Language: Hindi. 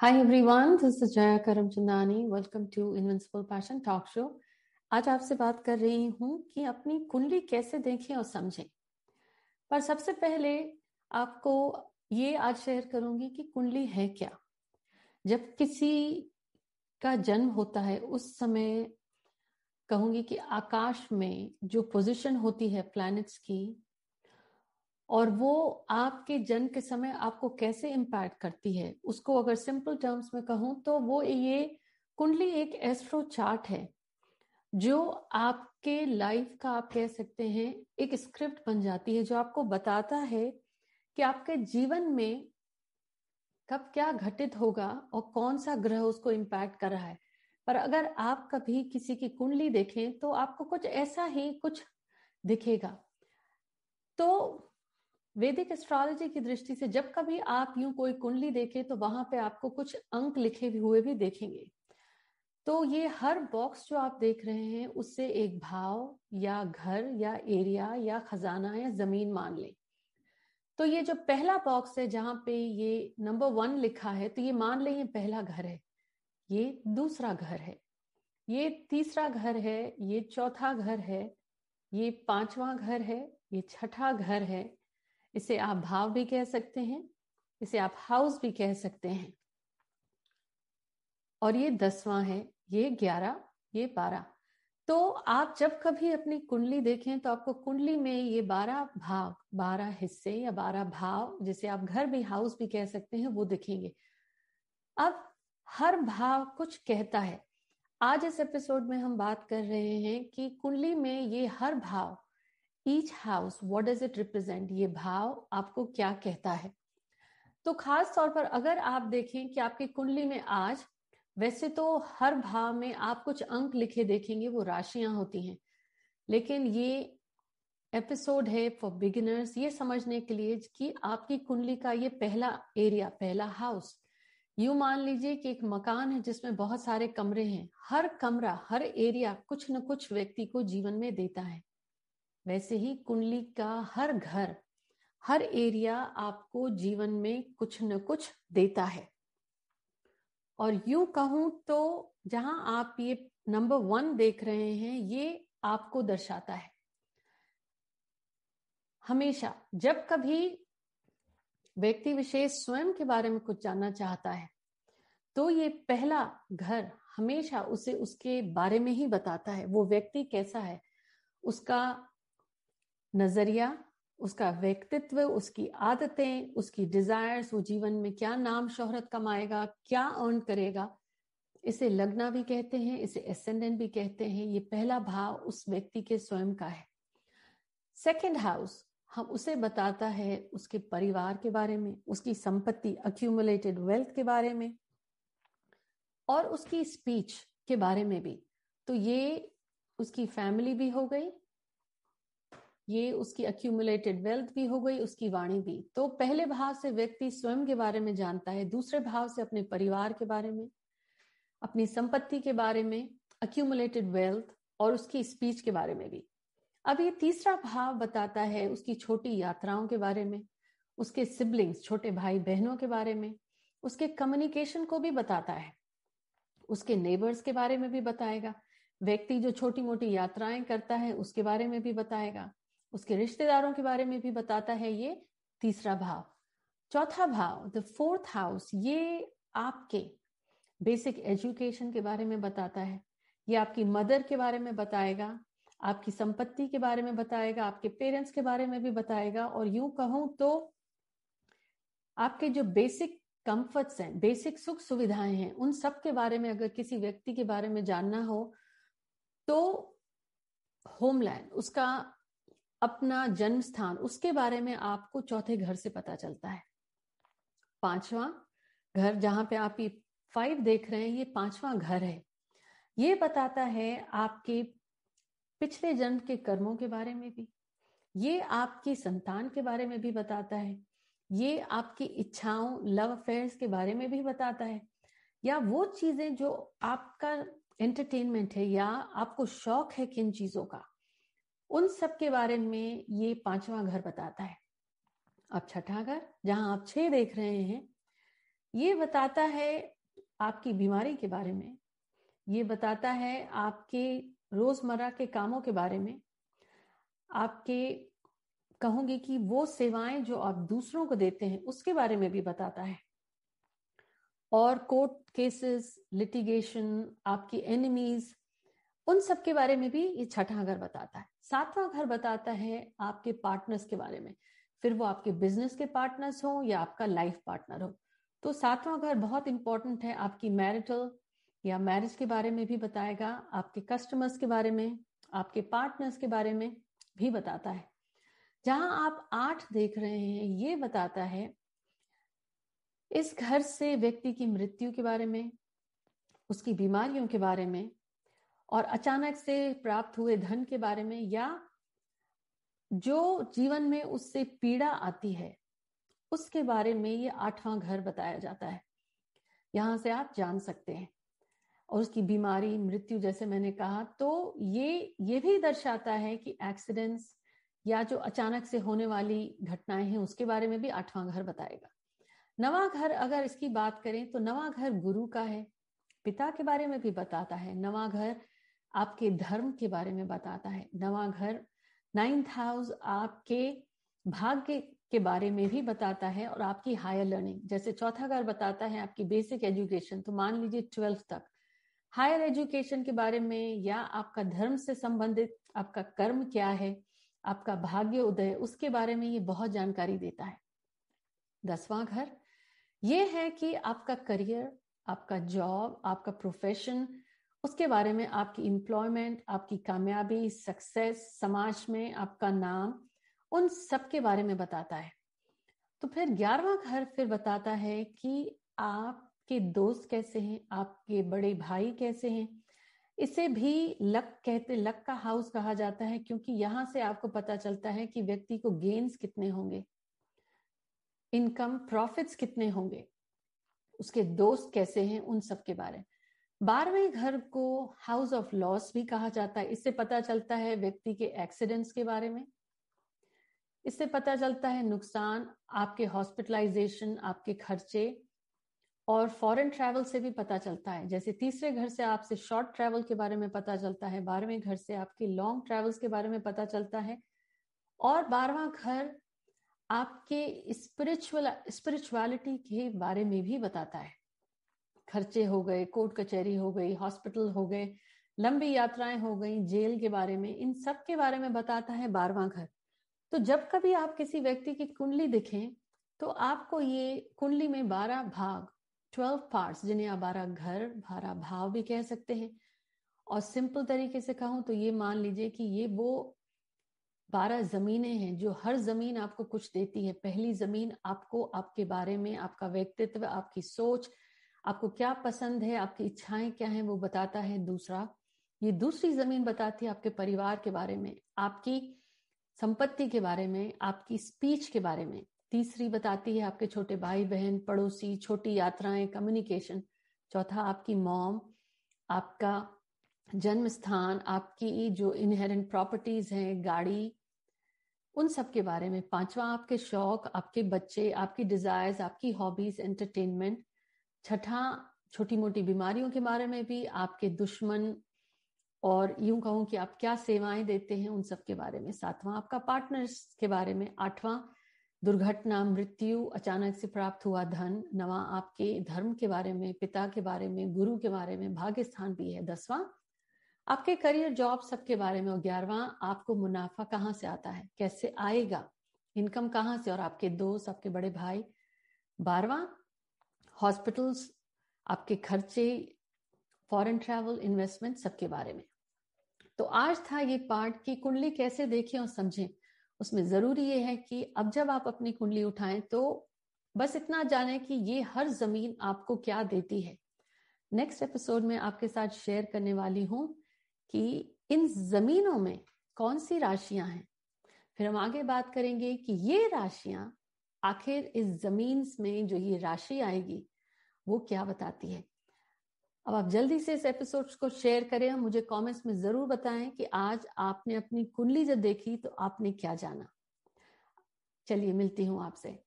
Hi everyone, this is Jaya Karamchandani. Welcome to Invincible Passion Talk Show. आज आपसे बात कर रही हूँ कि अपनी कुंडली कैसे देखें और समझें पर सबसे पहले आपको ये आज शेयर करूँगी कि कुंडली है क्या जब किसी का जन्म होता है उस समय कहूँगी कि आकाश में जो पोजीशन होती है प्लैनेट्स की और वो आपके जन्म के समय आपको कैसे इम्पैक्ट करती है, उसको अगर सिंपल टर्म्स में कहूँ तो वो ये कुंडली एक एस्ट्रो चार्ट है, जो आपके लाइफ का आप कह सकते हैं, एक स्क्रिप्ट बन जाती है जो आपको बताता है कि आपके जीवन में कब क्या घटित होगा और कौन सा ग्रह उसको इम्पैक्ट कर रहा है। पर अगर आप कभी किसी की कुंडली देखें तो आपको कुछ ऐसा ही कुछ दिखेगा। तो वैदिक एस्ट्रोलॉजी की दृष्टि से जब कभी आप यूँ कोई कुंडली देखें तो वहाँ पे आपको कुछ अंक लिखे हुए भी देखेंगे। तो ये हर बॉक्स जो आप देख रहे हैं, उससे एक भाव या घर या एरिया या खजाना या ज़मीन मान ले। तो ये जो पहला बॉक्स है, जहाँ पे ये नंबर वन लिखा है तो ये मान ले ये पहला घर है, ये दूसरा घर है, ये तीसरा घर है, ये चौथा घर है, ये पांचवा घर है, ये छठा घर है इसे आप भाव भी कह सकते हैं, इसे आप हाउस भी कह सकते हैं। और ये दसवां है, ये ग्यारह, ये बारह। तो आप जब कभी अपनी कुंडली देखें तो आपको कुंडली में ये बारह भाग, बारह हिस्से या बारह भाव, जिसे आप घर भी हाउस भी कह सकते हैं, वो दिखेंगे। अब हर भाव कुछ कहता है। आज इस एपिसोड में हम बात कर रहे हैं कि कुंडली में ये हर भाव each house what does it represent ये भाव आपको क्या कहता है? तो खास तौर पर अगर आप देखें कि आपकी कुंडली में आज, वैसे तो हर भाव में आप कुछ अंक लिखे देखेंगे, वो राशियाँ होती हैं। लेकिन ये एपिसोड है फॉर बिगिनर्स ये समझने के लिए कि आपकी कुंडली का ये पहला एरिया पहला हाउस यू मान लीजिए कि एक मकान है जिसमें बहुत सारे कमरे हैं। हर कमरा, हर एरिया कुछ न कुछ व्यक्ति को जीवन में देता है। वैसे ही कुंडली का हर घर, हर एरिया आपको जीवन में कुछ न कुछ देता है। और यूँ कहूँ तो जहाँ आप ये नंबर वन देख रहे हैं, ये आपको दर्शाता है। हमेशा, जब कभी व्यक्ति विशेष स्वयं के बारे में कुछ जानना चाहता है तो ये पहला घर हमेशा उसे उसके बारे में ही बताता है, वो व्यक्ति कैसा है, उसका नज़रिया, उसका व्यक्तित्व, उसकी आदतें, उसकी डिजायर्स वो जीवन में क्या नाम शोहरत कमाएगा, क्या अर्न करेगा, इसे लगना भी कहते हैं, इसे एसेंडेंट भी कहते हैं, ये पहला भाव उस व्यक्ति के स्वयं का है। सेकेंड हाउस हम उसे बताता है उसके परिवार के बारे में, उसकी संपत्ति अक्यूमुलेटेड वेल्थ के बारे में, और उसकी स्पीच के बारे में भी। तो ये उसकी फैमिली भी हो गई ये उसकी अक्यूमुलेटेड वेल्थ भी हो गई, उसकी वाणी भी। तो पहले भाव से व्यक्ति स्वयं के बारे में जानता है, दूसरे भाव से अपने परिवार के बारे में, अपनी संपत्ति के बारे में अक्यूमुलेटेड वेल्थ और उसकी स्पीच के बारे में भी। अब ये तीसरा भाव बताता है उसकी छोटी यात्राओं के बारे में, उसके सिबलिंग्स छोटे भाई बहनों के बारे में, उसके कम्युनिकेशन को भी बताता है। उसके नेबर्स के बारे में भी बताएगा, व्यक्ति जो छोटी मोटी यात्राएँ करता है उसके बारे में भी बताएगा। उसके रिश्तेदारों के बारे में भी बताता है ये तीसरा भाव। चौथा भाव द फोर्थ हाउस ये आपके बेसिक एजुकेशन के बारे में बताता है। ये आपकी मदर के बारे में बताएगा, आपकी संपत्ति के बारे में बताएगा, आपके पेरेंट्स के बारे में भी बताएगा। और यूँ कहूँ तो आपके जो बेसिक कंफर्ट्स हैं बेसिक सुख सुविधाएँ हैं, उन सब के बारे में अगर किसी व्यक्ति के बारे में जानना हो तो होमलैंड उसका अपना जन्म स्थान उसके बारे में आपको चौथे घर से पता चलता है। पांचवा घर जहाँ पे आप ये फाइव देख रहे हैं, ये पांचवा घर है। ये बताता है आपके पिछले जन्म के कर्मों के बारे में भी। ये आपकी संतान के बारे में भी बताता है। ये आपकी इच्छाओं लव अफेयर्स के बारे में भी बताता है। या वो चीज़ें जो आपका एंटरटेनमेंट है या आपको शौक है किन चीज़ों का उन सब के बारे में ये पांचवा घर बताता है। अब छठा घर, जहाँ आप छह देख रहे हैं, ये बताता है आपकी बीमारी के बारे में, ये बताता है आपके रोज़मर्रा के कामों के बारे में, आपके, कहूँगी कि वो सेवाएँ जो आप दूसरों को देते हैं, उसके बारे में भी बताता है। और कोर्ट केसेस, लिटिगेशन, आपकी एनिमीज उन सब के बारे में भी ये छठा घर बताता है। सातवां घर बताता है आपके पार्टनर्स के बारे में। फिर वो आपके बिज़नेस के पार्टनर्स हो या आपका लाइफ पार्टनर हो। तो सातवां घर बहुत इंपॉर्टेंट है आपकी मैरिटल या मैरिज के बारे में भी बताएगा, आपके कस्टमर्स के बारे में, आपके पार्टनर्स के बारे में भी बताता है। जहाँ आप आठ देख रहे हैं, ये बताता है, इस घर से व्यक्ति की मृत्यु के बारे में, उसकी बीमारियों के बारे में और अचानक से प्राप्त हुए धन के बारे में या जो जीवन में उससे पीड़ा आती है, उसके बारे में ये आठवां घर बताया जाता है। यहाँ से आप जान सकते हैं। और उसकी बीमारी, मृत्यु जैसे मैंने कहा तो ये ये भी दर्शाता है कि एक्सीडेंट्स या जो अचानक से होने वाली घटनाएँ हैं, उसके बारे में भी आठवां घर बताएगा। नवा घर अगर इसकी बात करें तो नवा घर गुरु का है, पिता के बारे में भी बताता है। नवा घर आपके धर्म के बारे में बताता है। नवा घर नाइन्थ हाउस आपके भाग्य के बारे में भी बताता है और आपकी हायर लर्निंग जैसे चौथा घर बताता है आपकी बेसिक एजुकेशन तो मान लीजिए ट्वेल्थ तक। हायर एजुकेशन के बारे में या आपका धर्म से संबंधित आपका कर्म क्या है, आपका भाग्य उदय, उसके बारे में ये बहुत जानकारी देता है। दसवां घर, ये है कि आपका करियर आपका जॉब आपका प्रोफेशन उसके बारे में आपकी एम्प्लॉयमेंट आपकी कामयाबी सक्सेस समाज में आपका नाम, उन सब के बारे में बताता है। तो फिर ग्यारहवा घर फिर बताता है कि आपके दोस्त कैसे हैं, आपके बड़े भाई कैसे हैं। इसे भी लक कहते, लक का हाउस कहा जाता है, क्योंकि यहाँ से आपको पता चलता है कि व्यक्ति को गेन्स कितने होंगे इनकम प्रॉफिट्स कितने होंगे, उसके दोस्त कैसे हैं, उन सब के बारे। में बारहवें घर को हाउस ऑफ़ लॉस भी कहा जाता है। इससे पता चलता है व्यक्ति के एक्सीडेंट्स के बारे में। इससे पता चलता है नुकसान, आपके हॉस्पिटलाइजेशन आपके खर्चे, और फॉरेन ट्रैवल से भी पता चलता है। जैसे तीसरे घर से आपसे शॉर्ट ट्रैवल के बारे में पता चलता है, बारहवें घर से आपके लॉन्ग ट्रैवल्स के बारे में पता चलता है, और बारहवा घर आपके स्पिरिचुअल स्पिरिचुअलिटी के बारे में भी बताता है। खर्चे हो गए, कोर्ट कचहरी हो गई, हॉस्पिटल हो गए, लंबी यात्राएँ हो गई, जेल के बारे में, इन सब के बारे में बताता है बारवा घर। तो जब कभी आप किसी व्यक्ति की कुंडली दिखें तो आपको ये कुंडली में बारह भाग, ट्वेल्व पार्ट्स, जिन्हें आप बारह घर, बारह भाव भी कह सकते हैं, और सिंपल तरीके से कहूँ तो ये मान लीजिए कि ये वो बारह जमीनें हैं जो हर ज़मीन आपको कुछ देती है। पहली ज़मीन आपको, आपके बारे में, आपका व्यक्तित्व, आपकी सोच आपको क्या पसंद है, आपकी इच्छाएँ क्या हैं वो बताता है दूसरा। ये दूसरी ज़मीन बताती है आपके परिवार के बारे में, आपकी संपत्ति के बारे में, आपकी स्पीच के बारे में। तीसरी बताती है आपके छोटे भाई बहन पड़ोसी, छोटी यात्राएँ कम्युनिकेशन चौथा, आपकी मॉम आपका जन्म स्थान आपकी जो इनहेरेंट प्रॉपर्टीज़ हैं, गाड़ी, उन सब के बारे में। पांचवा, आपके शौक, आपके बच्चे, आपकी डिजायर्स आपकी हॉबीज एंटरटेनमेंट छठा छोटी मोटी बीमारियों के बारे में भी, आपके दुश्मन और यूँ कहूँ कि आप क्या सेवाएँ देते हैं, उन सब के बारे में। सातवां, आपका पार्टनर्स के बारे में। आठवां, दुर्घटना, मृत्यु, अचानक से प्राप्त हुआ धन। नवा, आपके धर्म के बारे में, पिता के बारे में, गुरु के बारे में भाग्य स्थान भी है। दसवां, आपके करियर जॉब सबके बारे में। और ग्यारहवा, आपको मुनाफा कहाँ से आता है? कैसे आएगा? इनकम कहाँ से? और आपके दोस्त, आपके बड़े भाई। बारवा हॉस्पिटल्स, आपके खर्चे, फॉरेन ट्रैवल, इन्वेस्टमेंट, सबके बारे में। तो आज था ये पार्ट की कुंडली कैसे देखें और समझें। उसमें ज़रूरी ये है कि अब जब आप अपनी कुंडली उठाएँ तो बस इतना जाने कि ये हर ज़मीन आपको क्या देती है। नेक्स्ट एपिसोड में आपके साथ शेयर करने वाली हूँ कि इन जमीनों में कौन सी राशियाँ हैं। फिर हम आगे बात करेंगे कि ये राशियाँ आखिर इस ज़मीन में जो ये राशि आएगी, वो क्या बताती है? अब आप जल्दी से इस एपिसोड को शेयर करें और मुझे कमेंट्स में ज़रूर बताएँ कि आज आपने अपनी कुंडली जब देखी तो आपने क्या जाना। चलिए, मिलती हूँ आपसे।